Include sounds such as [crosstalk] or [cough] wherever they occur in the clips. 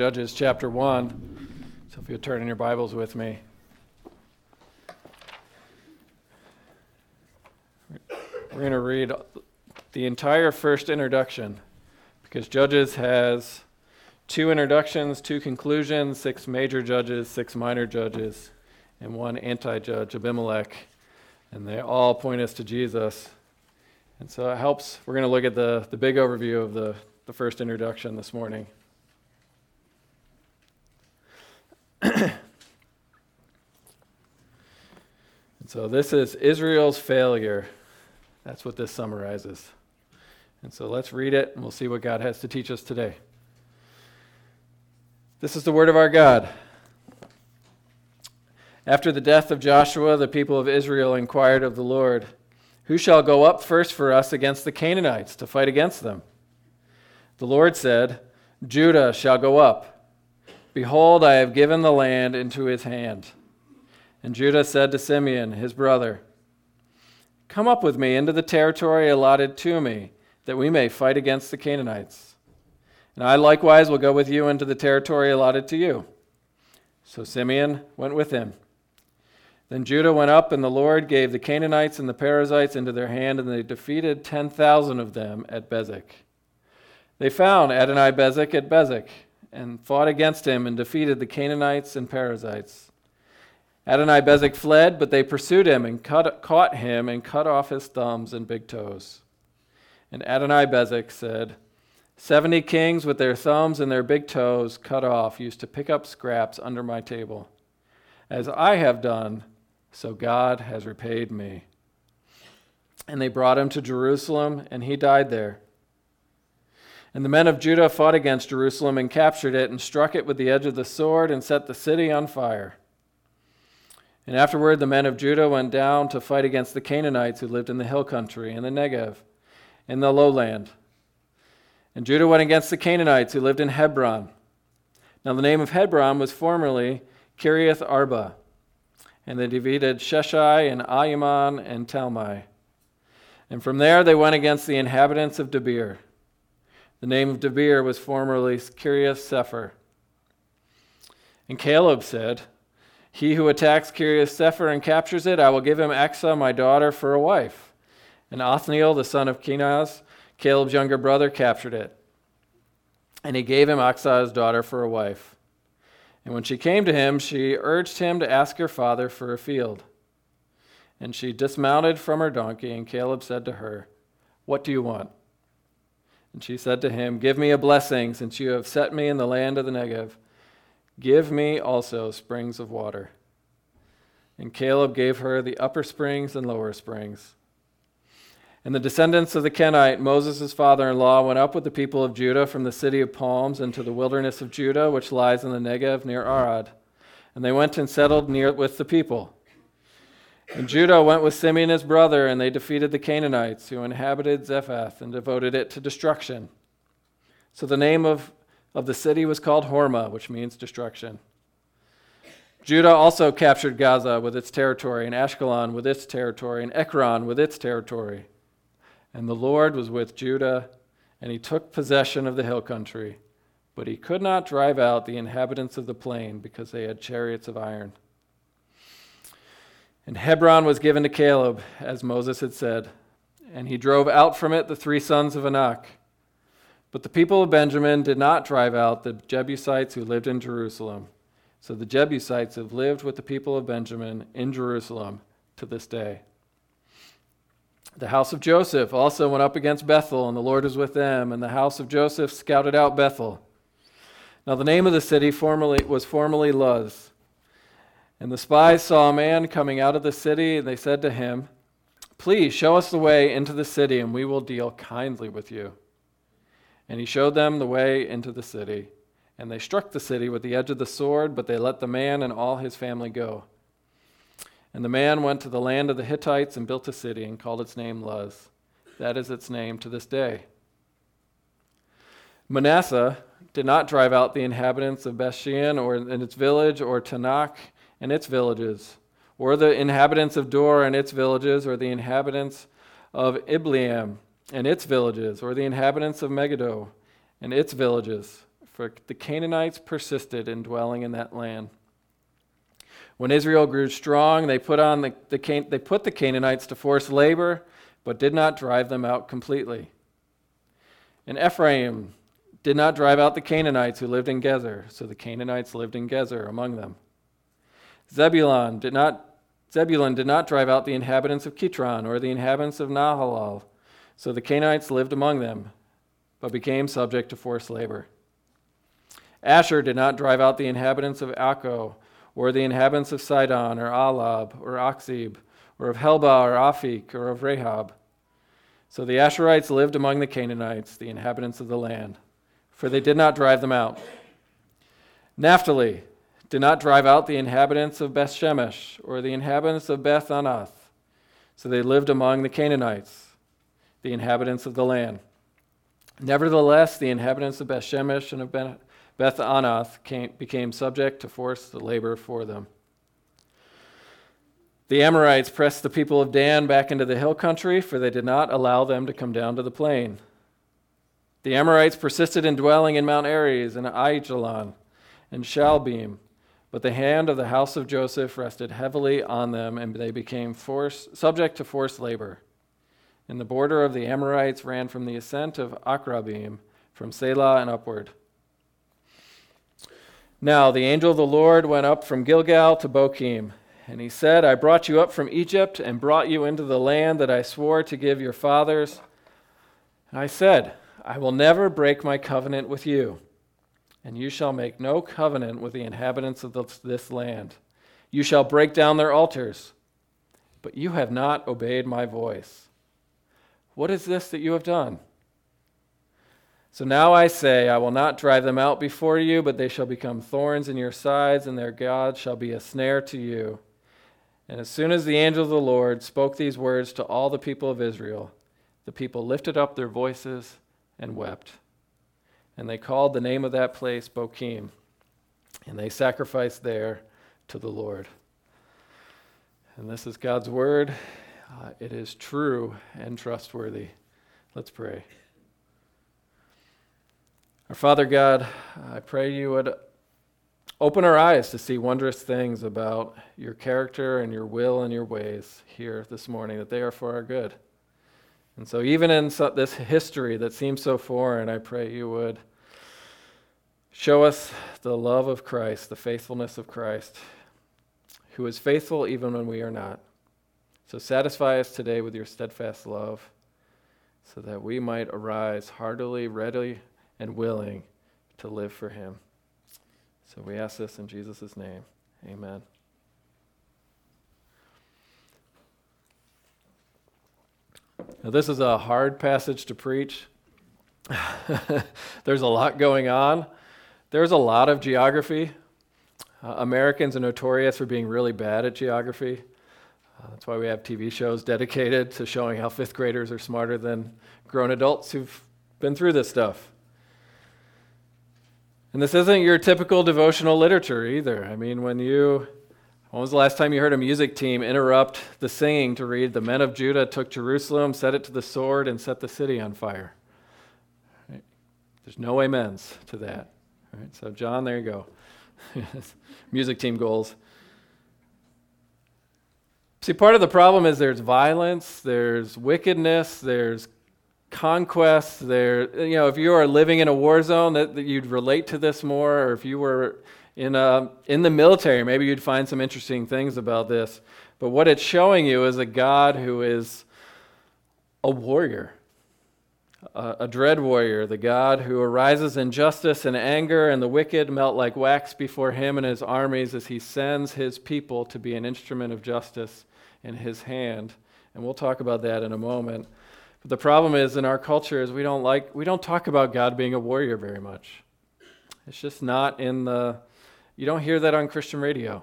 Judges chapter 1. So if you turn in your Bibles with me. We're going to read the entire first introduction because Judges has two introductions, two conclusions, six major judges, six minor judges, and one anti judge, Abimelech. And they all point us to Jesus. And so it helps. We're going to look at the, the big overview of the, the first introduction this morning. And so this is Israel's failure. That's what this summarizes. And so let's read it and we'll see what God has to teach us today. This is the word of our God. After the death of Joshua, the people of Israel inquired of the Lord, Who shall go up first for us against the Canaanites to fight against them? The Lord said, Judah shall go up. Behold, I have given the land into his hand. And Judah said to Simeon, his brother, Come up with me into the territory allotted to me, that we may fight against the Canaanites. And I likewise will go with you into the territory allotted to you. So Simeon went with him. Then Judah went up, and the Lord gave the Canaanites and the Perizzites into their hand, and they defeated 10,000 of them at Bezek. They found Adonai Bezek at Bezek and fought against him and defeated the Canaanites and Perizzites. Adonai Bezek fled, but they pursued him and cut, caught him and cut off his thumbs and big toes. And Adonai Bezek said, Seventy kings with their thumbs and their big toes cut off used to pick up scraps under my table. As I have done, so God has repaid me. And they brought him to Jerusalem, and he died there. And the men of Judah fought against Jerusalem and captured it and struck it with the edge of the sword and set the city on fire. And afterward, the men of Judah went down to fight against the Canaanites who lived in the hill country, in the Negev, in the lowland. And Judah went against the Canaanites who lived in Hebron. Now, the name of Hebron was formerly Kiriath Arba. And they defeated Sheshai and Ahiman and Talmai. And from there they went against the inhabitants of Debir. The name of Debir was formerly Kiriath Sepher. And Caleb said, He who attacks Kiriath Sepher and captures it, I will give him Achsah, my daughter, for a wife. And Othniel, the son of Kenaz, Caleb's younger brother, captured it. And he gave him Achsah, his daughter, for a wife. And when she came to him, she urged him to ask her father for a field. And she dismounted from her donkey, and Caleb said to her, What do you want? And she said to him, Give me a blessing, since you have set me in the land of the Negev. Give me also springs of water. And Caleb gave her the upper springs and lower springs. And the descendants of the Kenite, Moses' father in law, went up with the people of Judah from the city of palms into the wilderness of Judah, which lies in the Negev near Arad. And they went and settled near with the people. And Judah went with Simeon his brother, and they defeated the Canaanites who inhabited Zephath and devoted it to destruction. So the name of, of the city was called Hormah, which means destruction. Judah also captured Gaza with its territory, and Ashkelon with its territory, and Ekron with its territory. And the Lord was with Judah, and he took possession of the hill country. But he could not drive out the inhabitants of the plain because they had chariots of iron. And Hebron was given to Caleb, as Moses had said, and he drove out from it the three sons of Anak. But the people of Benjamin did not drive out the Jebusites who lived in Jerusalem. So the Jebusites have lived with the people of Benjamin in Jerusalem to this day. The house of Joseph also went up against Bethel, and the Lord was with them, and the house of Joseph scouted out Bethel. Now the name of the city formerly was formerly Luz. And the spies saw a man coming out of the city, and they said to him, Please show us the way into the city, and we will deal kindly with you. And he showed them the way into the city. And they struck the city with the edge of the sword, but they let the man and all his family go. And the man went to the land of the Hittites and built a city and called its name Luz. That is its name to this day. Manasseh did not drive out the inhabitants of Bethshean or in its village or Taanach and its villages, or the inhabitants of Dor and its villages, or the inhabitants of Ibleam and its villages, or the inhabitants of Megiddo and its villages. for the Canaanites persisted in dwelling in that land. When Israel grew strong, they put, on the, the Can- they put the Canaanites to forced labor, but did not drive them out completely. And Ephraim did not drive out the Canaanites who lived in Gezer, so the Canaanites lived in Gezer among them. Zebulun did not Zebulun did not drive out the inhabitants of Kitron or the inhabitants of Nahalal, so the Canaanites lived among them, but became subject to forced labor. Asher did not drive out the inhabitants of Akko, or the inhabitants of Sidon, or Ahlab, or Achzib, or of Helba, or Aphik, or of Rehob. So the Asherites lived among the Canaanites, the inhabitants of the land, for they did not drive them out. Naphtali did not drive out the inhabitants of Beth Shemesh, or the inhabitants of Beth Anath. So they lived among the Canaanites, the inhabitants of the land. Nevertheless, the inhabitants of Beth Shemesh and of Beth Anath came, became subject to forced labor for them. The Amorites pressed the people of Dan back into the hill country, for they did not allow them to come down to the plain. The Amorites persisted in dwelling in Mount Heres and Aijalon and Shaalbim, but the hand of the house of Joseph rested heavily on them, and they became force, subject to forced labor. And the border of the Amorites ran from the ascent of Akrabbim, from Selah and upward. Now the angel of the Lord went up from Gilgal to Bochim. And he said, I brought you up from Egypt and brought you into the land that I swore to give your fathers. And I said, I will never break my covenant with you, and you shall make no covenant with the inhabitants of this land. You shall break down their altars, but you have not obeyed my voice. What is this that you have done? So now I say, I will not drive them out before you, but they shall become thorns in your sides, and their God shall be a snare to you. And as soon as the angel of the Lord spoke these words to all the people of Israel, the people lifted up their voices and wept. And they called the name of that place Bochim, and they sacrificed there to the Lord. And this is God's word. Uh, it is true and trustworthy. Let's pray. Our Father God, I pray you would Open our eyes to see wondrous things about your character and your will and your ways here this morning, that they are for our good. And so, even in this history that seems so foreign, I pray you would show us the love of Christ, the faithfulness of Christ, who is faithful even when we are not. So, satisfy us today with your steadfast love, so that we might arise heartily, ready, and willing to live for him. So we ask this in Jesus' name. Amen. Now, this is a hard passage to preach. [laughs] There's a lot going on. There's a lot of geography. Uh, Americans are notorious for being really bad at geography. Uh, that's why we have TV shows dedicated to showing how fifth graders are smarter than grown adults who've been through this stuff. And this isn't your typical devotional literature either. I mean, when you, when was the last time you heard a music team interrupt the singing to read, The men of Judah took Jerusalem, set it to the sword, and set the city on fire? Right? There's no amens to that. Right? So, John, there you go. [laughs] music team goals. See, part of the problem is there's violence, there's wickedness, there's conquest there you know if you are living in a war zone that, that you'd relate to this more or if you were in, a, in the military maybe you'd find some interesting things about this. But what it's showing you is a god who is a warrior a, a dread warrior the god who arises in justice and anger and the wicked melt like wax before him and his armies as he sends his people to be an instrument of justice in his hand. And we'll talk about that in a moment. But the problem is in our culture is we don't like we don't talk about God being a warrior very much. It's just not in the you don't hear that on Christian radio.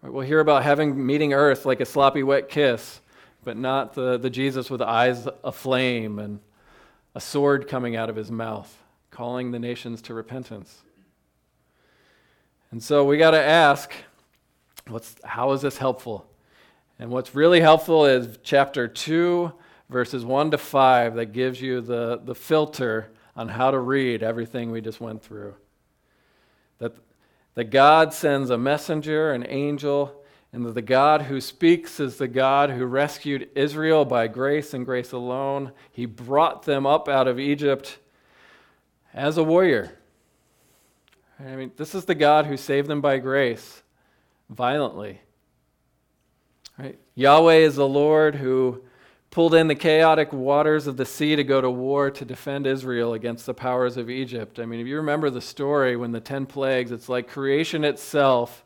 We'll hear about having meeting earth like a sloppy wet kiss, but not the, the Jesus with eyes aflame and a sword coming out of his mouth, calling the nations to repentance. And so we got to ask, what's, how is this helpful? And what's really helpful is chapter 2 verses 1 to 5 that gives you the, the filter on how to read everything we just went through. That, that God sends a messenger, an angel, and that the God who speaks is the God who rescued Israel by grace and grace alone. He brought them up out of Egypt as a warrior. I mean, this is the God who saved them by grace violently. Right? Yahweh is the Lord who pulled in the chaotic waters of the sea to go to war to defend Israel against the powers of Egypt. I mean, if you remember the story when the 10 plagues, it's like creation itself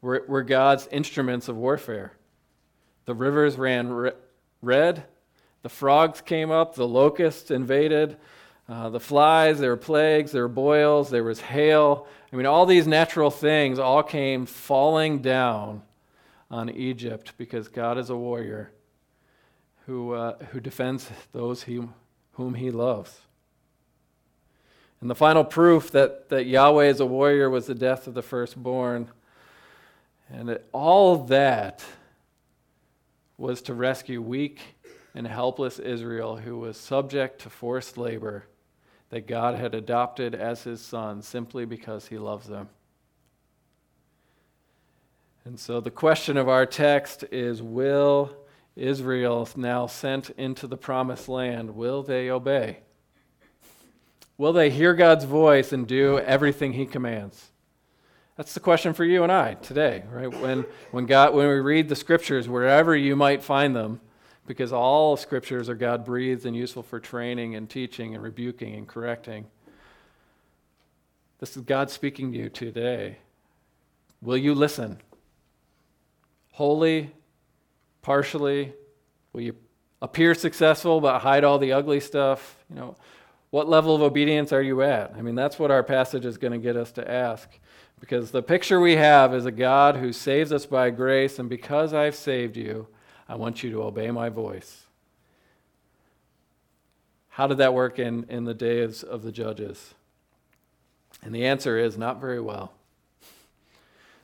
were, were God's instruments of warfare. The rivers ran re- red, the frogs came up, the locusts invaded, uh, the flies, there were plagues, there were boils, there was hail. I mean, all these natural things all came falling down on Egypt because God is a warrior who, uh, who defends those he, whom he loves. And the final proof that, that Yahweh is a warrior was the death of the firstborn. And all that was to rescue weak and helpless Israel who was subject to forced labor that God had adopted as his son simply because he loves them. And so the question of our text is Will Israel, now sent into the promised land, will they obey? Will they hear God's voice and do everything he commands? That's the question for you and I today, right? When, when, God, when we read the scriptures, wherever you might find them, because all scriptures are God breathed and useful for training and teaching and rebuking and correcting. This is God speaking to you today. Will you listen? Wholly, partially? Will you appear successful but hide all the ugly stuff? You know, what level of obedience are you at? I mean, that's what our passage is going to get us to ask. Because the picture we have is a God who saves us by grace, and because I've saved you, I want you to obey my voice. How did that work in, in the days of the judges? And the answer is not very well.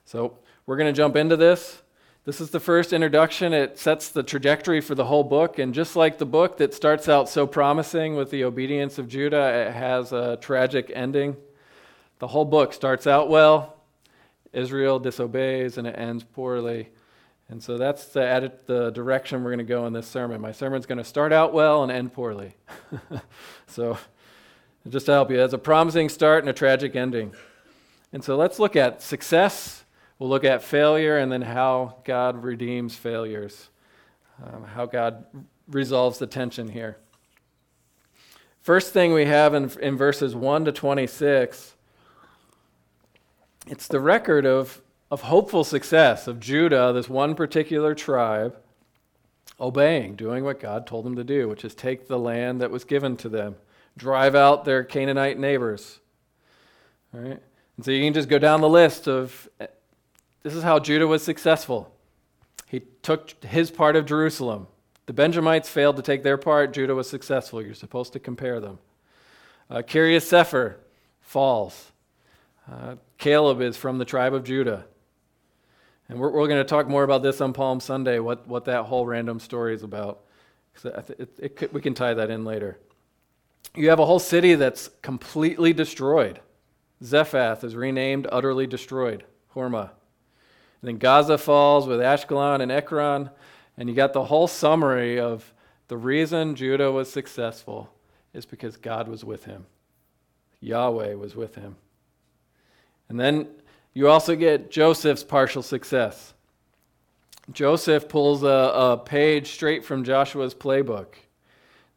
So we're going to jump into this. This is the first introduction. It sets the trajectory for the whole book. And just like the book that starts out so promising with the obedience of Judah, it has a tragic ending. The whole book starts out well, Israel disobeys, and it ends poorly. And so that's the, the direction we're going to go in this sermon. My sermon's going to start out well and end poorly. [laughs] so, just to help you, it's a promising start and a tragic ending. And so let's look at success, we'll look at failure, and then how God redeems failures, um, how God resolves the tension here. First thing we have in, in verses 1 to 26 it's the record of, of hopeful success of Judah, this one particular tribe, obeying, doing what God told them to do, which is take the land that was given to them, drive out their Canaanite neighbors. All right? And so you can just go down the list of this is how Judah was successful. He took his part of Jerusalem. The Benjamites failed to take their part. Judah was successful. You're supposed to compare them. Uh, Kiriath Sepher falls. Uh, Caleb is from the tribe of Judah. And we're, we're going to talk more about this on Palm Sunday, what, what that whole random story is about. It, it, it could, we can tie that in later. You have a whole city that's completely destroyed. Zephath is renamed utterly destroyed, Hormah. And then Gaza falls with Ashkelon and Ekron. And you got the whole summary of the reason Judah was successful is because God was with him. Yahweh was with him. And then you also get Joseph's partial success. Joseph pulls a, a, page straight from Joshua's playbook.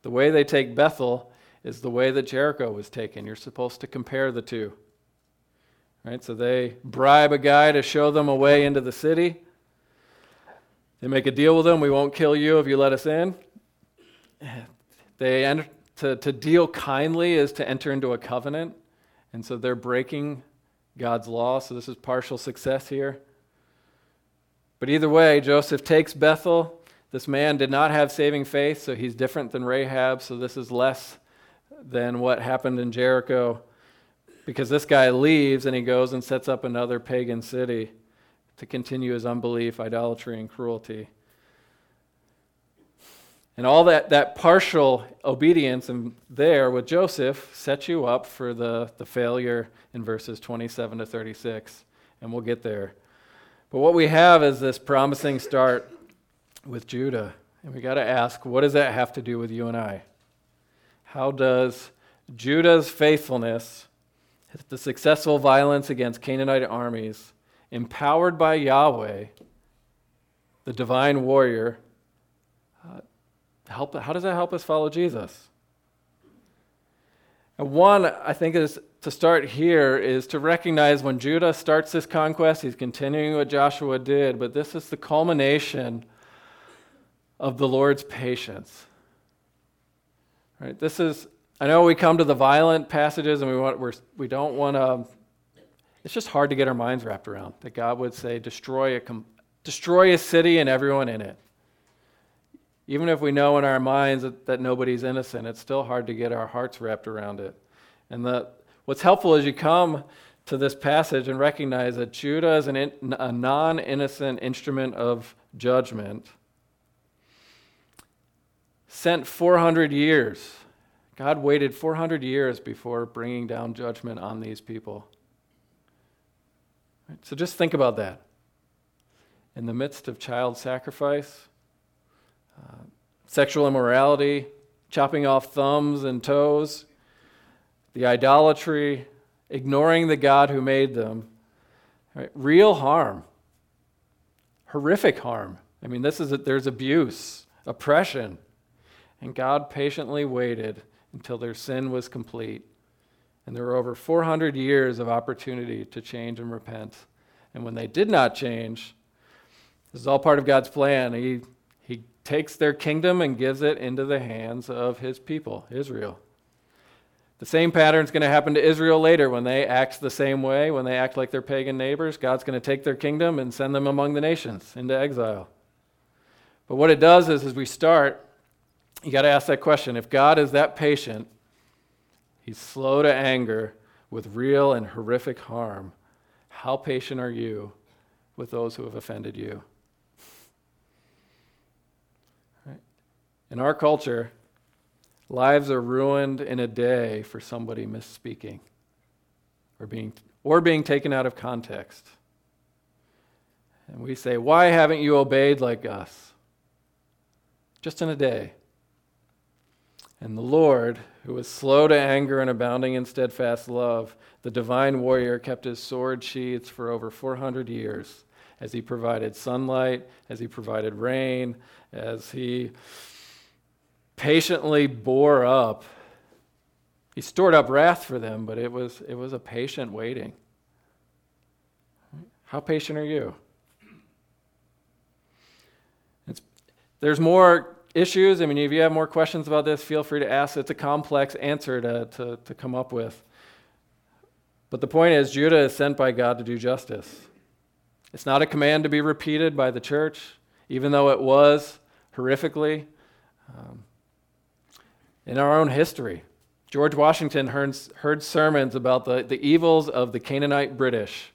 The way they take Bethel is the way that Jericho was taken. You're supposed to compare the two. Right? So they bribe a guy to show them a way into the city. They make a deal with him. We won't kill you if you let us in. They enter, to, to deal kindly is to enter into a covenant. And so they're breaking God's law, so this is partial success here. But either way, Joseph takes Bethel. This man did not have saving faith, so he's different than Rahab, so this is less than what happened in Jericho because this guy leaves and he goes and sets up another pagan city to continue his unbelief, idolatry, and cruelty. And all that, that partial obedience and there with Joseph sets you up for the, the failure in verses 27 to 36. And we'll get there. But what we have is this promising start with Judah. And we got to ask, what does that have to do with you and I? How does Judah's faithfulness, the successful violence against Canaanite armies, empowered by Yahweh, the divine warrior, uh, help, how does that help us follow Jesus? And one, I think, is to start here is to recognize when Judah starts this conquest, he's continuing what Joshua did, but this is the culmination of the Lord's patience. Right? This is, I know we come to the violent passages and we, want, we're, we don't want to, it's just hard to get our minds wrapped around that God would say, destroy a, destroy a city and everyone in it. Even if we know in our minds that, that nobody's innocent, it's still hard to get our hearts wrapped around it. And the, what's helpful is you come to this passage and recognize that Judah is an in, a non innocent instrument of judgment sent 400 years. God waited 400 years before bringing down judgment on these people. Right, so just think about that. In the midst of child sacrifice, uh, sexual immorality, chopping off thumbs and toes, the idolatry, ignoring the God who made them, right, real harm, horrific harm. I mean, this is a, there's abuse, oppression. And God patiently waited until their sin was complete. And there were over 400 years of opportunity to change and repent. And when they did not change, this is all part of God's plan. He, he takes their kingdom and gives it into the hands of his people, Israel. The same pattern is going to happen to Israel later when they act the same way, when they act like their pagan neighbors. God's going to take their kingdom and send them among the nations into exile. But what it does is, as we start, you got to ask that question. If God is that patient, He's slow to anger with real and horrific harm, how patient are you with those who have offended you? Right? In our culture, lives are ruined in a day for somebody misspeaking or being, or being taken out of context. And we say, Why haven't you obeyed like us? Just in a day. And the Lord, who was slow to anger and abounding in steadfast love, the divine warrior kept his sword sheathed for over 400 years as he provided sunlight, as he provided rain, as he patiently bore up. He stored up wrath for them, but it was, it was a patient waiting. How patient are you? It's, there's more issues. I mean, if you have more questions about this, feel free to ask. It's a complex answer to, to, to come up with. But the point is, Judah is sent by God to do justice. It's not a command to be repeated by the church, even though it was horrifically. Um, in our own history, George Washington heard, heard sermons about the, the evils of the Canaanite British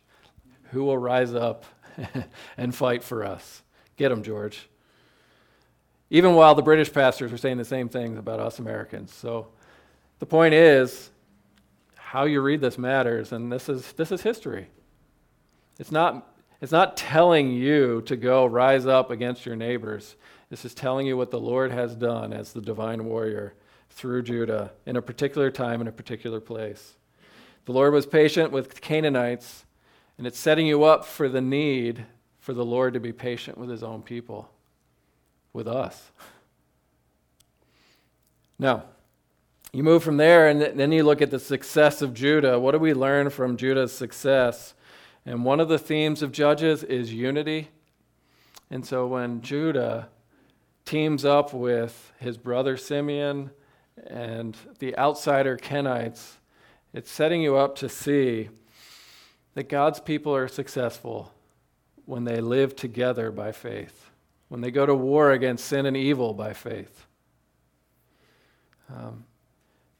who will rise up [laughs] and fight for us. Get them, George even while the British pastors were saying the same things about us Americans. So the point is, how you read this matters, and this is, this is history. It's not, it's not telling you to go rise up against your neighbors. This is telling you what the Lord has done as the divine warrior through Judah in a particular time, in a particular place. The Lord was patient with Canaanites, and it's setting you up for the need for the Lord to be patient with his own people with us. Now, you move from there, and then you look at the success of Judah. What do we learn from Judah's success? And one of the themes of Judges is unity. And so when Judah teams up with his brother Simeon and the outsider Kenites, it's setting you up to see that God's people are successful when they live together by faith when they go to war against sin and evil by faith. Um,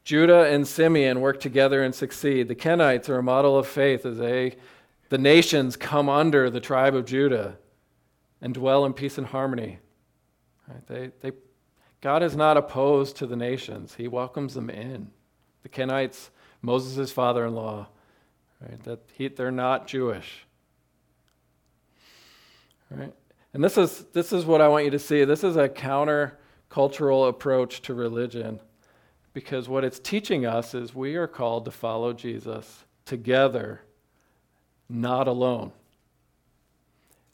Judah and Simeon work together and succeed. The Kenites are a model of faith as they, the nations come under the tribe of Judah and dwell in peace and harmony. Right? They, they, God is not opposed to the nations, He welcomes them in. The Kenites, Moses' father in law, right? That he, they're not Jewish. Right? And this is, this is what I want you to see. This is a counter cultural approach to religion because what it's teaching us is we are called to follow Jesus together, not alone.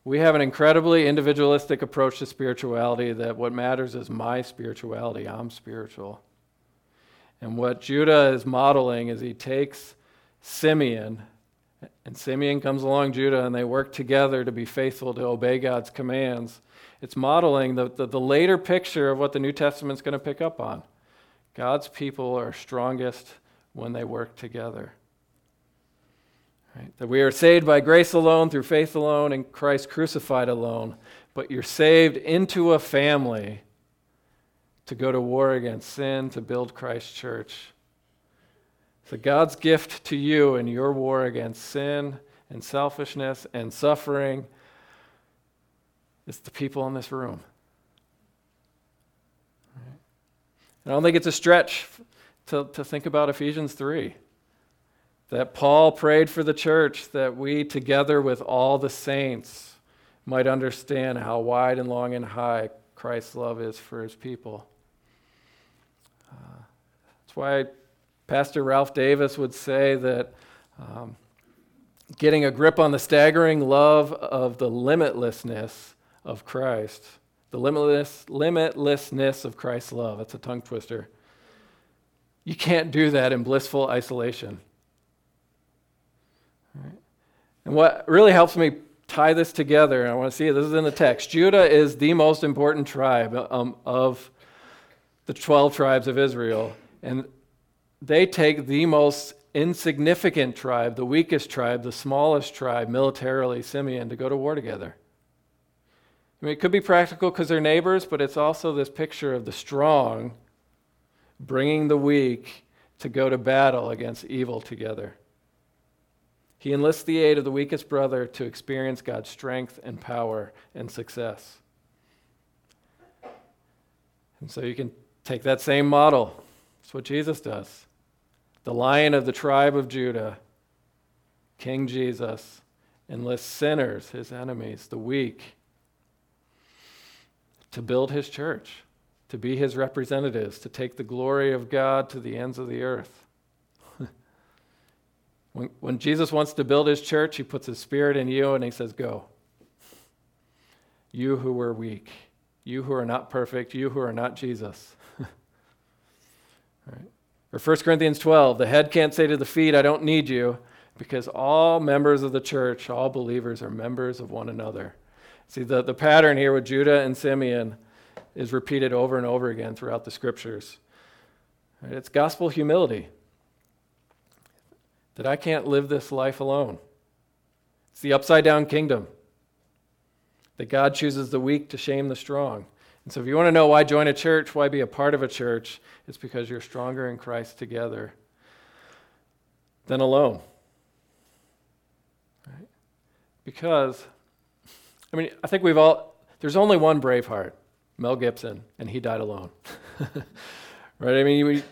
We have an incredibly individualistic approach to spirituality that what matters is my spirituality. I'm spiritual. And what Judah is modeling is he takes Simeon, and Simeon comes along Judah, and they work together to be faithful to obey God's commands. It's modeling the, the, the later picture of what the New Testament's going to pick up on. God's people are strongest when they work together. Right? That we are saved by grace alone, through faith alone, and Christ crucified alone. But you're saved into a family to go to war against sin, to build Christ's church. So, God's gift to you in your war against sin and selfishness and suffering is the people in this room. I don't think it's a stretch to, to think about Ephesians 3 that Paul prayed for the church that we, together with all the saints, might understand how wide and long and high Christ's love is for his people. Uh, that's why Pastor Ralph Davis would say that um, getting a grip on the staggering love of the limitlessness of Christ, the limitless, limitlessness of Christ's love. That's a tongue twister. You can't do that in blissful isolation. Right? And what really helps me tie this together, I want to see it, this is in the text. Judah is the most important tribe um, of the 12 tribes of Israel. And they take the most insignificant tribe, the weakest tribe, the smallest tribe, militarily, Simeon, to go to war together. I mean, it could be practical because they're neighbors, but it's also this picture of the strong bringing the weak to go to battle against evil together. He enlists the aid of the weakest brother to experience God's strength and power and success. And so you can take that same model. That's what Jesus does. The lion of the tribe of Judah, King Jesus, enlists sinners, his enemies, the weak, to build his church, to be his representatives, to take the glory of God to the ends of the earth. [laughs] When, when Jesus wants to build his church, he puts his spirit in you and he says, Go. You who were weak, you who are not perfect, you who are not Jesus. [laughs] right? Or 1 Corinthians 12, the head can't say to the feet, I don't need you, because all members of the church, all believers, are members of one another. See, the, the pattern here with Judah and Simeon is repeated over and over again throughout the scriptures. It's gospel humility that I can't live this life alone. It's the upside down kingdom that God chooses the weak to shame the strong. And so, if you want to know why join a church, why be a part of a church, it's because you're stronger in Christ together than alone. Right? Because, I mean, I think we've all, there's only one Braveheart, Mel Gibson, and he died alone. [laughs] right? I mean, we,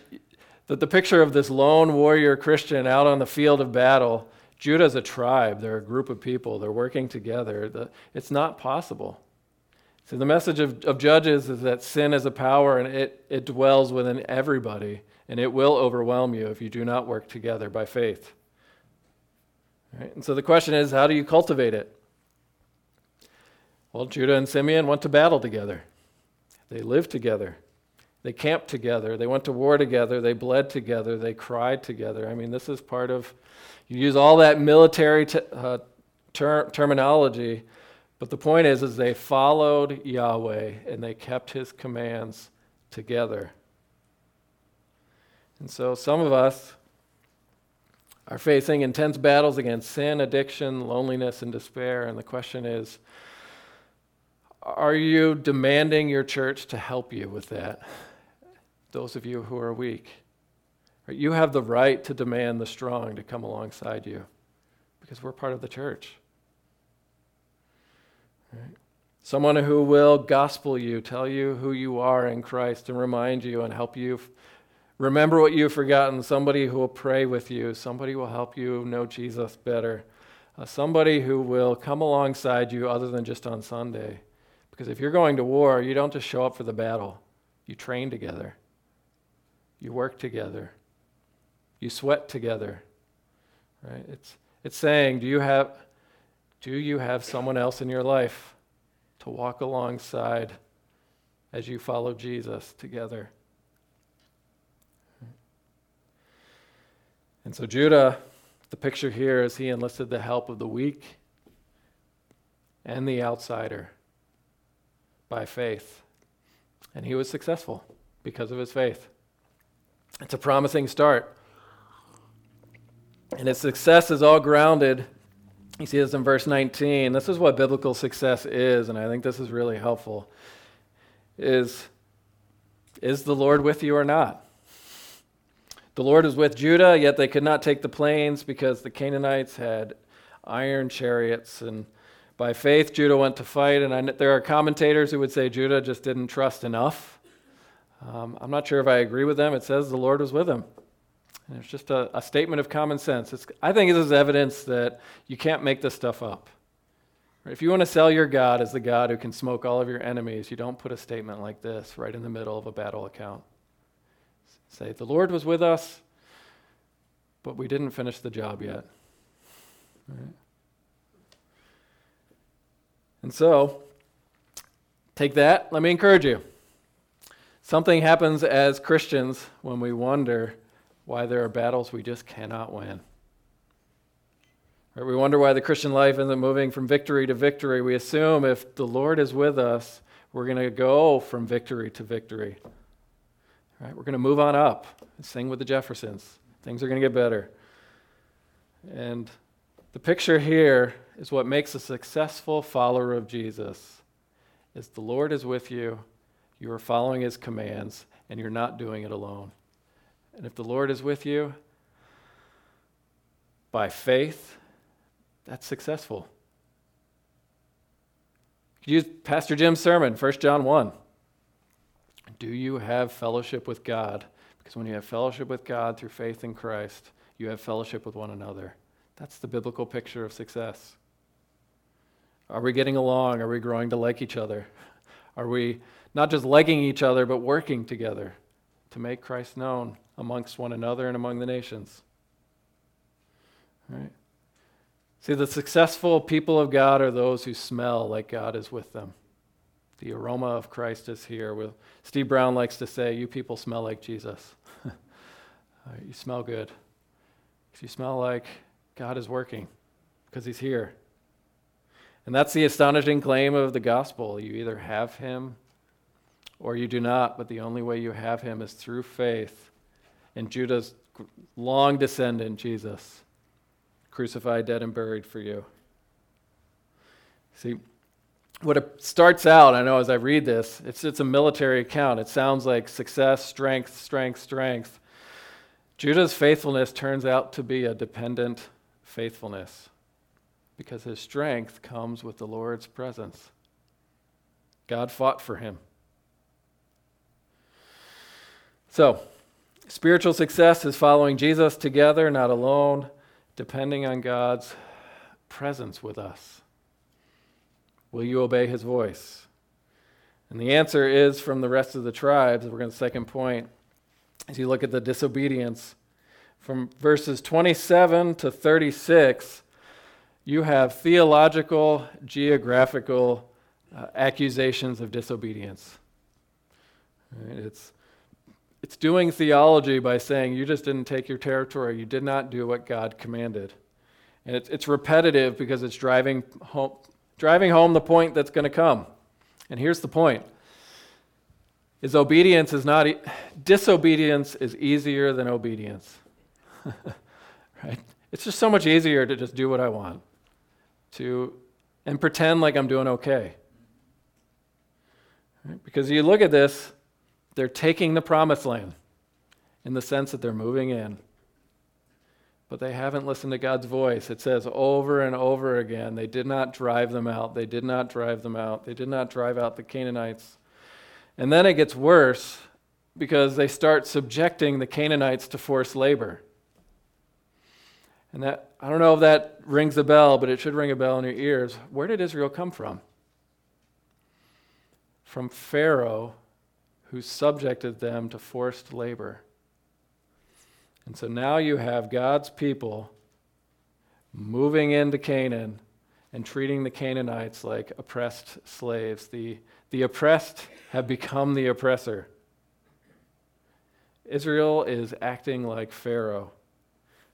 that the picture of this lone warrior Christian out on the field of battle, Judah's a tribe, they're a group of people, they're working together. The, it's not possible. The message of, of Judges is that sin is a power and it, it dwells within everybody, and it will overwhelm you if you do not work together by faith. Right? And so the question is, how do you cultivate it? Well, Judah and Simeon went to battle together. They lived together. They camped together. They went to war together. They bled together. They cried together. I mean, this is part of, you use all that military t- uh, ter- terminology, but the point is, is they followed Yahweh and they kept his commands together. And so some of us are facing intense battles against sin, addiction, loneliness, and despair. And the question is, are you demanding your church to help you with that? those of you who are weak. You have the right to demand the strong to come alongside you because we're part of the church. Right? someone who will gospel you, tell you who you are in Christ, and remind you and help you remember what you've forgotten, somebody who will pray with you, somebody who will help you know Jesus better, uh, somebody who will come alongside you other than just on Sunday. Because if you're going to war, you don't just show up for the battle, you train together, you work together, you sweat together. Right? It's, it's saying, do you have, do you have someone else in your life to walk alongside as you follow Jesus together? And so Judah, the picture here is he enlisted the help of the weak and the outsider by faith. And he was successful because of his faith. It's a promising start. And his success is all grounded. You see this in verse 19. This is what biblical success is, and I think this is really helpful. Is, is the Lord with you or not? The Lord was with Judah, yet they could not take the plains because the Canaanites had iron chariots. And by faith, Judah went to fight. And I, there are commentators who would say Judah just didn't trust enough. Um, I'm not sure if I agree with them. It says the Lord was with him. And it's just a, a statement of common sense. It's, I think this is evidence that you can't make this stuff up. If you want to sell your God as the God who can smoke all of your enemies, you don't put a statement like this right in the middle of a battle account. Say, the Lord was with us, but we didn't finish the job yet. Right? And so, take that. Let me encourage you. Something happens as Christians when we wonder why there are battles we just cannot win. Right? We wonder why the Christian life isn't moving from victory to victory. We assume if the Lord is with us, we're going to go from victory to victory. Right? We're going to move on up, sing with the Jeffersons. Things are going to get better. And the picture here is what makes a successful follower of Jesus is the Lord is with you, you are following his commands, and you're not doing it alone. And if the Lord is with you by faith, that's successful. Use Pastor Jim's sermon, 1 John 1. Do you have fellowship with God? Because when you have fellowship with God through faith in Christ, you have fellowship with one another. That's the biblical picture of success. Are we getting along? Are we growing to like each other? Are we not just liking each other, but working together to make Christ known amongst one another and among the nations? Right? See, the successful people of God are those who smell like God is with them. The aroma of Christ is here. With, Steve Brown likes to say, You people smell like Jesus. [laughs] you smell good. You smell like God is working because He's here. And that's the astonishing claim of the gospel. You either have Him or you do not, but the only way you have Him is through faith in Judah's long descendant, Jesus, crucified, dead, and buried for you. See, what it starts out, I know as I read this, it's, it's a military account. It sounds like success, strength, strength, strength. Judah's faithfulness turns out to be a dependent faithfulness because his strength comes with the Lord's presence. God fought for him. So, spiritual success is following Jesus together, not alone, depending on God's presence with us. Will you obey his voice? And the answer is from the rest of the tribes. We're going to second point. As you look at the disobedience, from verses 27 to 36, you have theological, geographical uh, accusations of disobedience. It's, it's doing theology by saying you just didn't take your territory, you did not do what God commanded. And it's, it's repetitive because it's driving home, driving home the point that's going to come. And here's the point. Is obedience is not e- disobedience is easier than obedience. [laughs] right? It's just so much easier to just do what I want. To and pretend like I'm doing okay. Right? Because you look at this, they're taking the promised land in the sense that they're moving in. but they haven't listened to God's voice. It says over and over again, they did not drive them out. They did not drive them out. They did not drive out the Canaanites. And then it gets worse because they start subjecting the Canaanites to forced labor. And that, I don't know if that rings a bell, but it should ring a bell in your ears. Where did Israel come from? From Pharaoh, who subjected them to forced labor. And so now you have God's people moving into Canaan and treating the Canaanites like oppressed slaves. The, the oppressed have become the oppressor. Israel is acting like Pharaoh.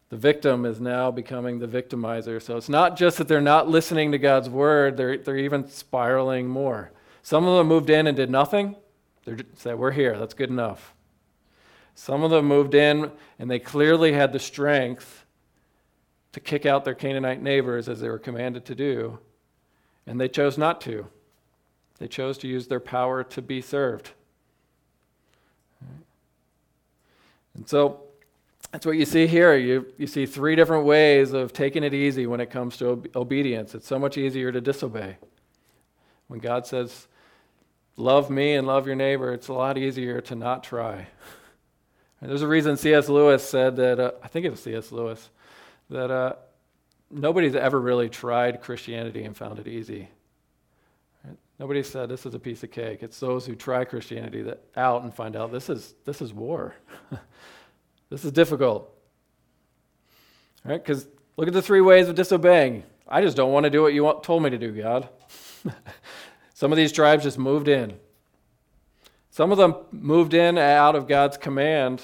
The victim is now becoming the victimizer. So it's not just that they're not listening to God's word, they're, they're even spiraling more. Some of them moved in and did nothing. They said, We're here, that's good enough. Some of them moved in and they clearly had the strength to kick out their Canaanite neighbors as they were commanded to do, and they chose not to. They chose to use their power to be served. And so that's what you see here. You, you see three different ways of taking it easy when it comes to ob- obedience. It's so much easier to disobey. When God says, Love me and love your neighbor, it's a lot easier to not try. And there's a reason C.S. Lewis said that, uh, I think it was C.S. Lewis, that uh, nobody's ever really tried Christianity and found it easy. Nobody said this is a piece of cake. It's those who try Christianity that out and find out this is, this is war. [laughs] this is difficult. Right? Because look at the three ways of disobeying. I just don't want to do what you want, told me to do, God. [laughs] Some of these tribes just moved in. Some of them moved in out of God's command,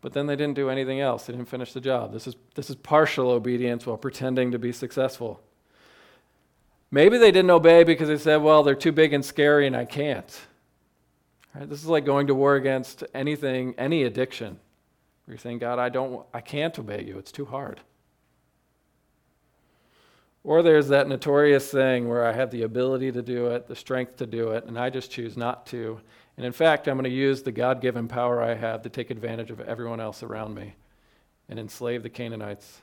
but then they didn't do anything else. They didn't finish the job. This is, this is partial obedience while pretending to be successful. Maybe they didn't obey because they said, well, they're too big and scary and I can't. Right? This is like going to war against anything, any addiction. You're saying, God, I, don't, I can't obey you. It's too hard. Or there's that notorious thing where I have the ability to do it, the strength to do it, and I just choose not to. And in fact, I'm going to use the God given power I have to take advantage of everyone else around me and enslave the Canaanites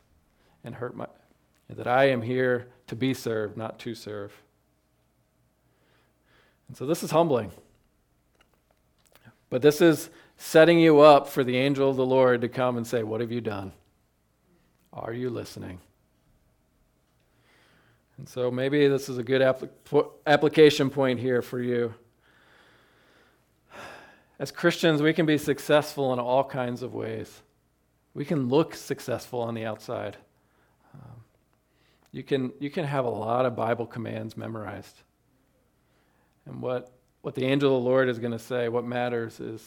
and hurt my. And that I am here to be served, not to serve. And so this is humbling. But this is setting you up for the angel of the Lord to come and say, What have you done? Are you listening? And so maybe this is a good application point here for you. As Christians, we can be successful in all kinds of ways. We can look successful on the outside. Um, you, can, you can have a lot of Bible commands memorized. And what, what the angel of the Lord is going to say, what matters is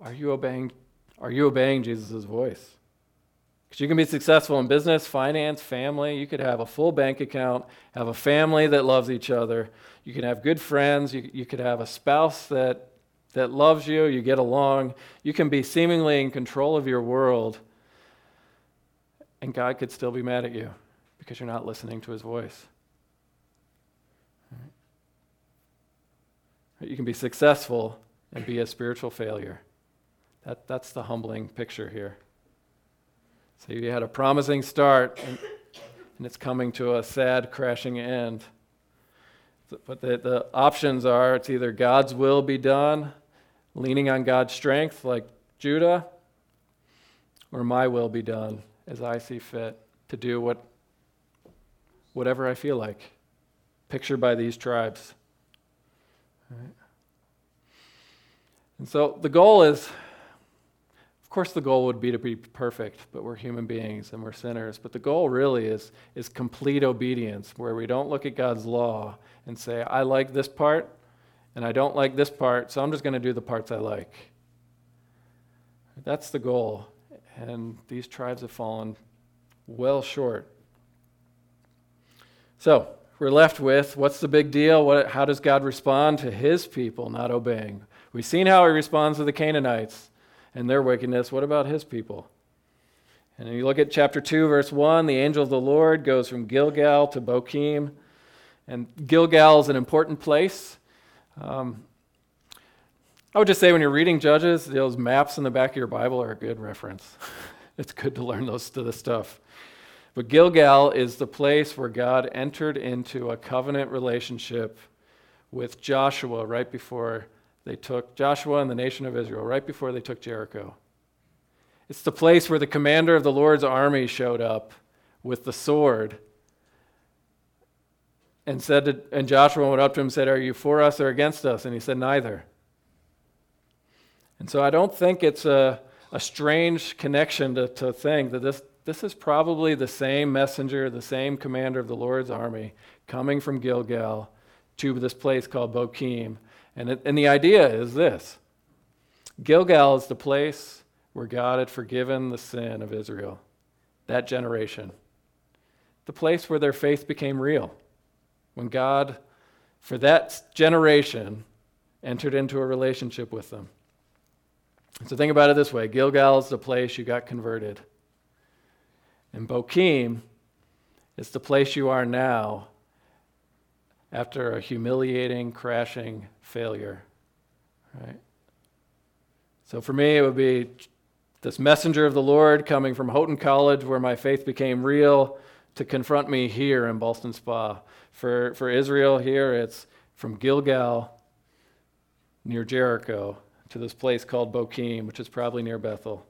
are you obeying, are you obeying Jesus' voice? Because you can be successful in business, finance, family. You could have a full bank account, have a family that loves each other. You can have good friends. You, you could have a spouse that that loves you, you get along, you can be seemingly in control of your world, and God could still be mad at you because you're not listening to his voice. You can be successful and be a spiritual failure. That, that's the humbling picture here. So you had a promising start, and, and it's coming to a sad, crashing end. But the, the options are it's either God's will be done leaning on God's strength like Judah, or my will be done as I see fit to do what, whatever I feel like, pictured by these tribes. Right. And so the goal is, of course, the goal would be to be perfect, but we're human beings and we're sinners. But the goal really is, is complete obedience, where we don't look at God's law and say, I like this part, and I don't like this part, so I'm just going to do the parts I like. That's the goal. And these tribes have fallen well short. So, we're left with what's the big deal? What, how does God respond to his people not obeying? We've seen how he responds to the Canaanites and their wickedness. What about his people? And you look at chapter 2, verse 1, the angel of the Lord goes from Gilgal to Bochim. And Gilgal is an important place. Um, I would just say when you're reading Judges, those maps in the back of your Bible are a good reference. [laughs] It's good to learn those to this stuff. But Gilgal is the place where God entered into a covenant relationship with Joshua right before they took Joshua and the nation of Israel, right before they took Jericho. It's the place where the commander of the Lord's army showed up with the sword and said to, and Joshua went up to him and said, Are you for us or against us? And he said, Neither. And so I don't think it's a, a strange connection to, to think that this, this is probably the same messenger, the same commander of the Lord's army coming from Gilgal to this place called Bochim. And, it, and the idea is this Gilgal is the place where God had forgiven the sin of Israel, that generation. The place where their faith became real. When God, for that generation, entered into a relationship with them. So think about it this way Gilgal is the place you got converted. And Bochim is the place you are now after a humiliating, crashing failure. Right? So for me, it would be this messenger of the Lord coming from Houghton College, where my faith became real, to confront me here in Ballston Spa. For, for Israel, here it's from Gilgal near Jericho to this place called Bochim, which is probably near Bethel.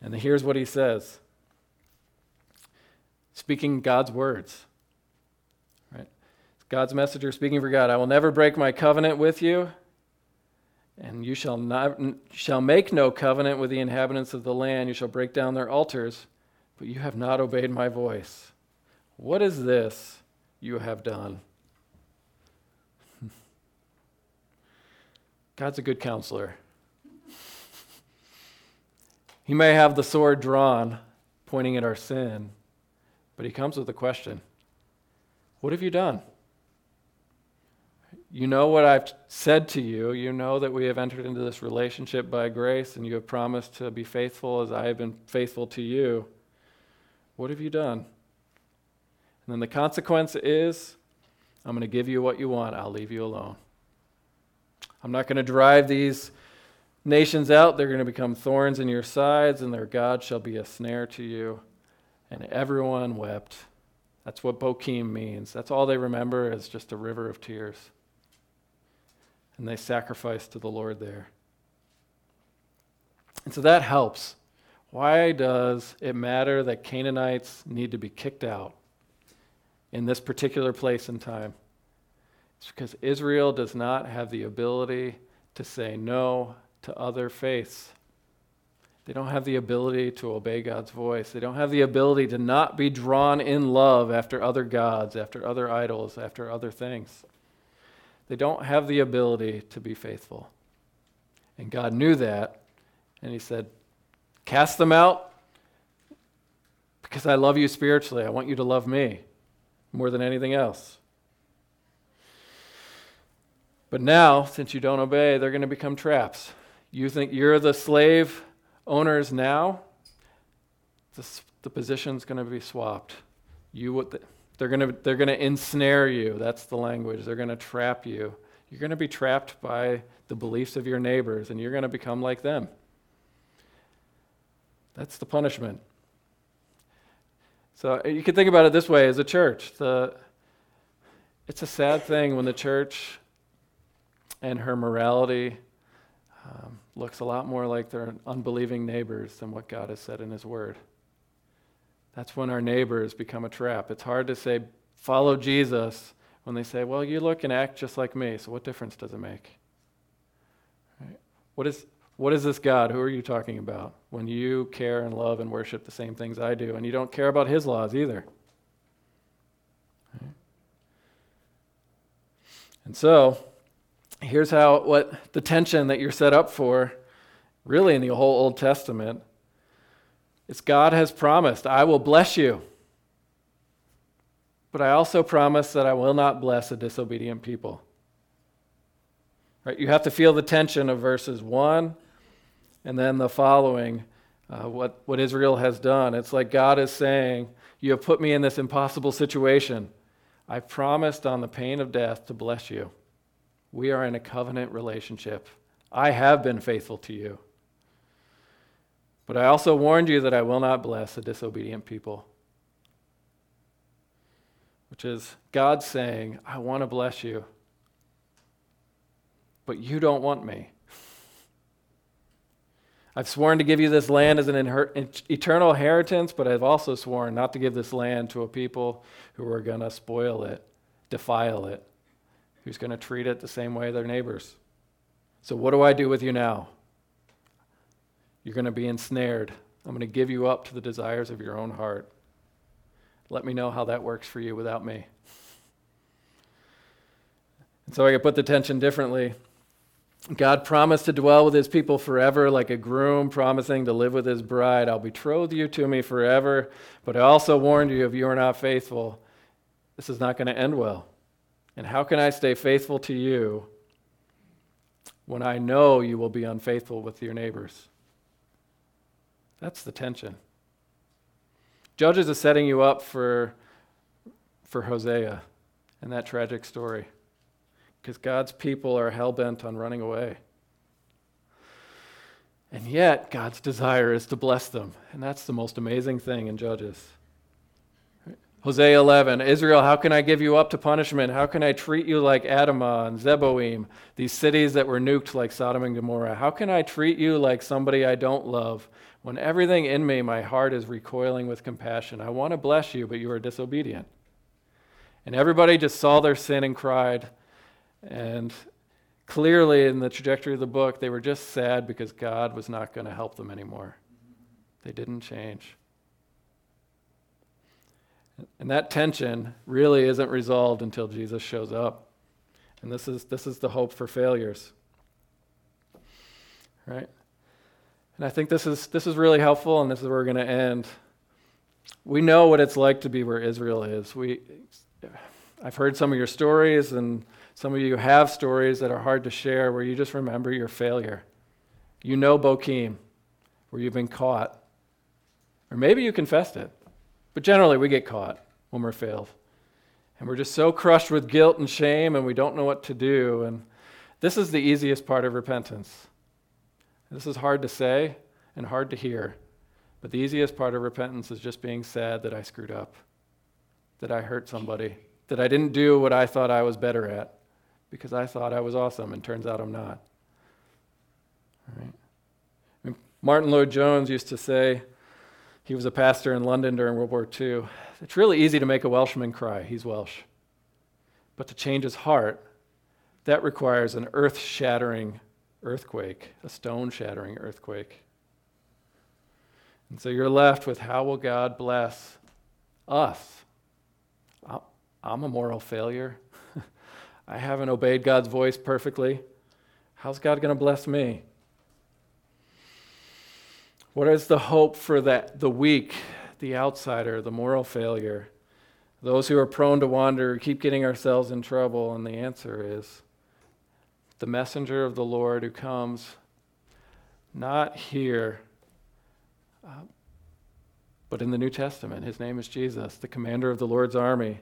And here's what he says speaking God's words. God's messenger speaking for God. I will never break my covenant with you, and you shall not shall make no covenant with the inhabitants of the land. You shall break down their altars, but you have not obeyed my voice. What is this you have done? [laughs] God's a good counselor. He may have the sword drawn, pointing at our sin, but he comes with a question What have you done? You know what I've said to you. You know that we have entered into this relationship by grace, and you have promised to be faithful as I have been faithful to you. What have you done? And then the consequence is I'm going to give you what you want, I'll leave you alone. I'm not going to drive these nations out. They're going to become thorns in your sides, and their God shall be a snare to you. And everyone wept. That's what Bochim means. That's all they remember is just a river of tears. And they sacrificed to the Lord there. And so that helps. Why does it matter that Canaanites need to be kicked out in this particular place and time? It's because Israel does not have the ability to say no to other faiths. They don't have the ability to obey God's voice. They don't have the ability to not be drawn in love after other gods, after other idols, after other things. They don't have the ability to be faithful. And God knew that, and He said, Cast them out because I love you spiritually. I want you to love me more than anything else. But now, since you don't obey, they're going to become traps. You think you're the slave owners now? The, the position's going to be swapped. You, they're going to, they're going to ensnare you. That's the language. They're going to trap you. You're going to be trapped by the beliefs of your neighbors, and you're going to become like them. That's the punishment. So you can think about it this way as a church. The, it's a sad thing when the church and her morality um, looks a lot more like their unbelieving neighbors than what God has said in His Word. That's when our neighbors become a trap. It's hard to say, follow Jesus, when they say, well, you look and act just like me, so what difference does it make? Right? What, is, what is this God? Who are you talking about? When you care and love and worship the same things I do, and you don't care about His laws either. Right? And so, here's how what the tension that you're set up for really in the whole Old Testament is God has promised, I will bless you. But I also promise that I will not bless a disobedient people. Right? You have to feel the tension of verses 1 and then the following, uh, what, what Israel has done. It's like God is saying, You have put me in this impossible situation. I promised on the pain of death to bless you. We are in a covenant relationship. I have been faithful to you. But I also warned you that I will not bless a disobedient people. Which is God saying, I want to bless you, but you don't want me. I've sworn to give you this land as an inher- eternal inheritance, but I've also sworn not to give this land to a people who are going to spoil it, defile it, who's going to treat it the same way their neighbors. So, what do I do with you now? You're going to be ensnared. I'm going to give you up to the desires of your own heart. Let me know how that works for you without me. And so I could put the tension differently. God promised to dwell with his people forever, like a groom promising to live with his bride. I'll betroth you to me forever, but I also warned you if you are not faithful, this is not going to end well. And how can I stay faithful to you when I know you will be unfaithful with your neighbors? That's the tension. Judges is setting you up for, for Hosea and that tragic story because God's people are hell bent on running away. And yet, God's desire is to bless them. And that's the most amazing thing in Judges. Hosea 11, Israel, how can I give you up to punishment? How can I treat you like Admah and Zeboim, these cities that were nuked like Sodom and Gomorrah? How can I treat you like somebody I don't love when everything in me, my heart is recoiling with compassion? I want to bless you, but you are disobedient. And everybody just saw their sin and cried. And clearly, in the trajectory of the book, they were just sad because God was not going to help them anymore. They didn't change. And that tension really isn't resolved until Jesus shows up. And this is, this is the hope for failures. Right? And I think this is, this is really helpful, and this is where we're going to end. We know what it's like to be where Israel is. We, I've heard some of your stories, and some of you have stories that are hard to share where you just remember your failure. You know Bochim, where you've been caught. Or maybe you confessed it. But generally, we get caught when we're failed. And we're just so crushed with guilt and shame, and we don't know what to do. And this is the easiest part of repentance. This is hard to say and hard to hear. But the easiest part of repentance is just being sad that I screwed up, that I hurt somebody, that I didn't do what I thought I was better at because I thought I was awesome, and turns out I'm not. Right? Martyn Lloyd-Jones used to say, he was a pastor in London during World War II. It's really easy to make a Welshman cry. He's Welsh. But to change his heart, that requires an earth shattering earthquake, a stone shattering earthquake. And so you're left with how will God bless us? I'm a moral failure. [laughs] I haven't obeyed God's voice perfectly. How's God going to bless me? What is the hope for that, the weak, the outsider, the moral failure, those who are prone to wander, keep getting ourselves in trouble? And the answer is the messenger of the Lord who comes not here, uh, but in the New Testament. His name is Jesus, the commander of the Lord's army,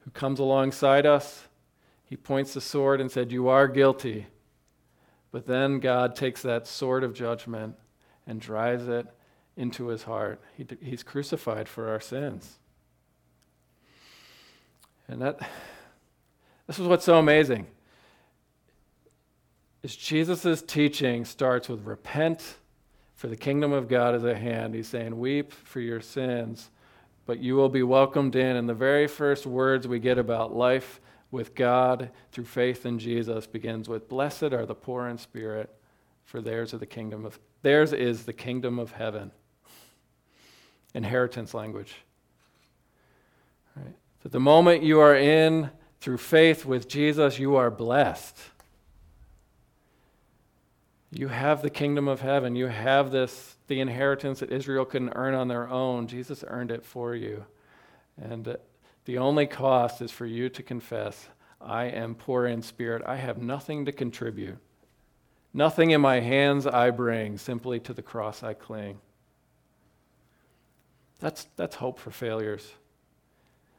who comes alongside us. He points the sword and said, You are guilty. But then God takes that sword of judgment and drives it into his heart. He, he's crucified for our sins. And that this is what's so amazing. Is Jesus' teaching starts with repent for the kingdom of God is at hand. He's saying, weep for your sins, but you will be welcomed in. And the very first words we get about life with God through faith in Jesus begins with, Blessed are the poor in spirit, for theirs are the kingdom of theirs is the kingdom of heaven. Inheritance language. Right? So the moment you are in through faith with Jesus, you are blessed. You have the kingdom of heaven. You have this the inheritance that Israel couldn't earn on their own. Jesus earned it for you. And the only cost is for you to confess, I am poor in spirit. I have nothing to contribute. Nothing in my hands I bring, simply to the cross I cling. That's, that's hope for failures.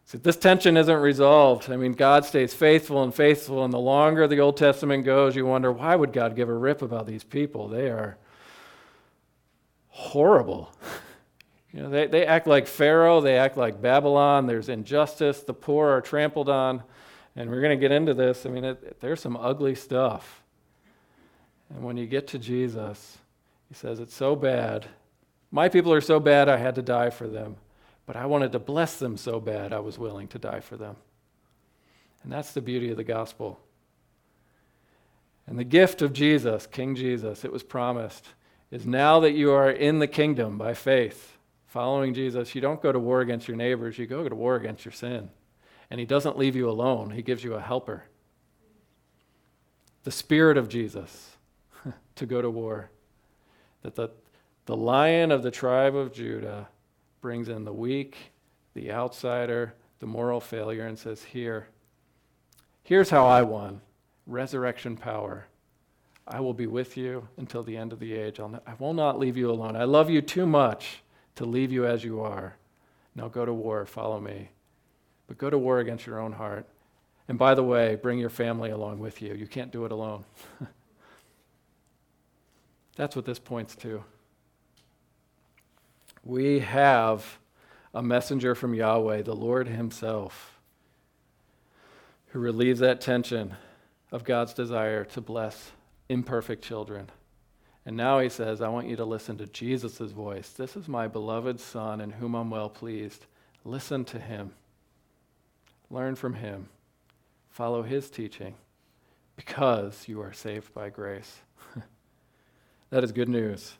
See, this tension isn't resolved. I mean, God stays faithful and faithful, and the longer the Old Testament goes, you wonder why would God give a rip about these people? They are horrible. [laughs] You know, they, they act like Pharaoh, they act like Babylon. There's injustice, the poor are trampled on. And we're going to get into this. I mean, it, there's some ugly stuff. And when you get to Jesus, he says, It's so bad. My people are so bad, I had to die for them. But I wanted to bless them so bad, I was willing to die for them. And that's the beauty of the gospel. And the gift of Jesus, King Jesus, it was promised, is now that you are in the kingdom by faith, following Jesus, you don't go to war against your neighbors, you go to war against your sin. And He doesn't leave you alone, He gives you a helper. The Spirit of Jesus [laughs] to go to war. That the, the lion of the tribe of Judah brings in the weak, the outsider, the moral failure, and says, Here, here's how I won resurrection power. I will be with you until the end of the age. I'll, I will not leave you alone. I love you too much to leave you as you are. Now go to war, follow me. But go to war against your own heart. And by the way, bring your family along with you. You can't do it alone. [laughs] That's what this points to. We have a messenger from Yahweh, the Lord Himself, who relieves that tension of God's desire to bless imperfect children. And now he says, I want you to listen to Jesus' voice. This is my beloved Son in whom I'm well pleased. Listen to him. Learn from him. Follow his teaching because you are saved by grace. [laughs] that is good news.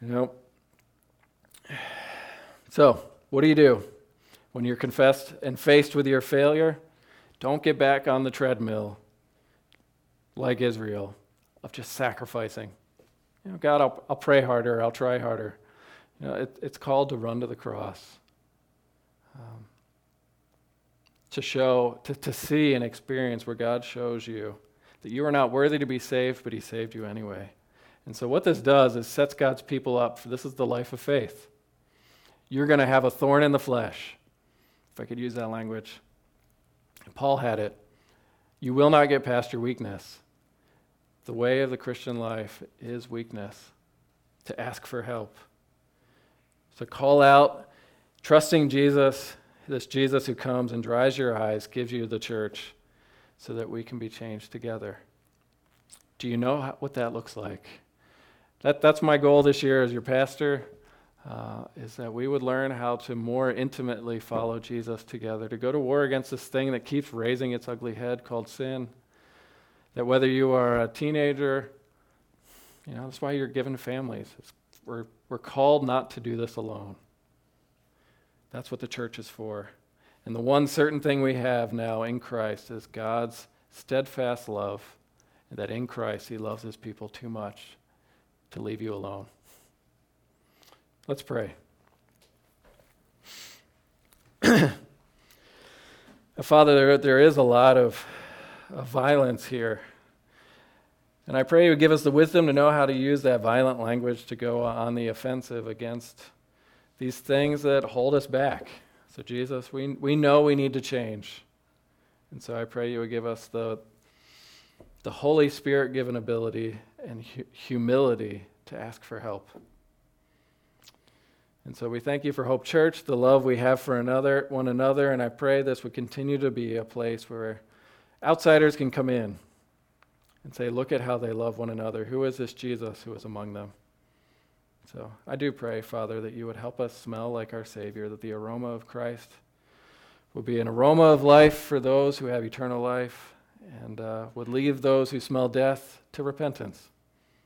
Know, so what do you do when you're confessed and faced with your failure? Don't get back on the treadmill like Israel of just sacrificing. You know, God, I'll, I'll pray harder, I'll try harder. You know, it, it's called to run to the cross. Um, to show, to, to see and experience where God shows you that you are not worthy to be saved, but He saved you anyway. And so, what this does is sets God's people up for this is the life of faith. You're going to have a thorn in the flesh, if I could use that language. Paul had it. You will not get past your weakness. The way of the Christian life is weakness, to ask for help. So call out, trusting Jesus, this Jesus who comes and dries your eyes, gives you the church so that we can be changed together. Do you know what that looks like? That, that's my goal this year as your pastor, uh, is that we would learn how to more intimately follow Jesus together, to go to war against this thing that keeps raising its ugly head called sin. That whether you are a teenager, you know, that's why you're given families. It's, we're, we're called not to do this alone. That's what the church is for. And the one certain thing we have now in Christ is God's steadfast love, and that in Christ he loves his people too much to leave you alone. Let's pray. [clears throat] Uh, Father, there, there is a lot of, of violence here. And I pray you would give us the wisdom to know how to use that violent language to go on the offensive against these things that hold us back. So, Jesus, we, we know we need to change. And so I pray you would give us the, the Holy Spirit given ability and hu- humility to ask for help. And so we thank you for Hope Church, the love we have for another, one another, and I pray this would continue to be a place where outsiders can come in and say, look at how they love one another. Who is this Jesus who is among them? So I do pray, Father, that you would help us smell like our Savior, that the aroma of Christ would be an aroma of life for those who have eternal life, and uh, would leave those who smell death to repentance.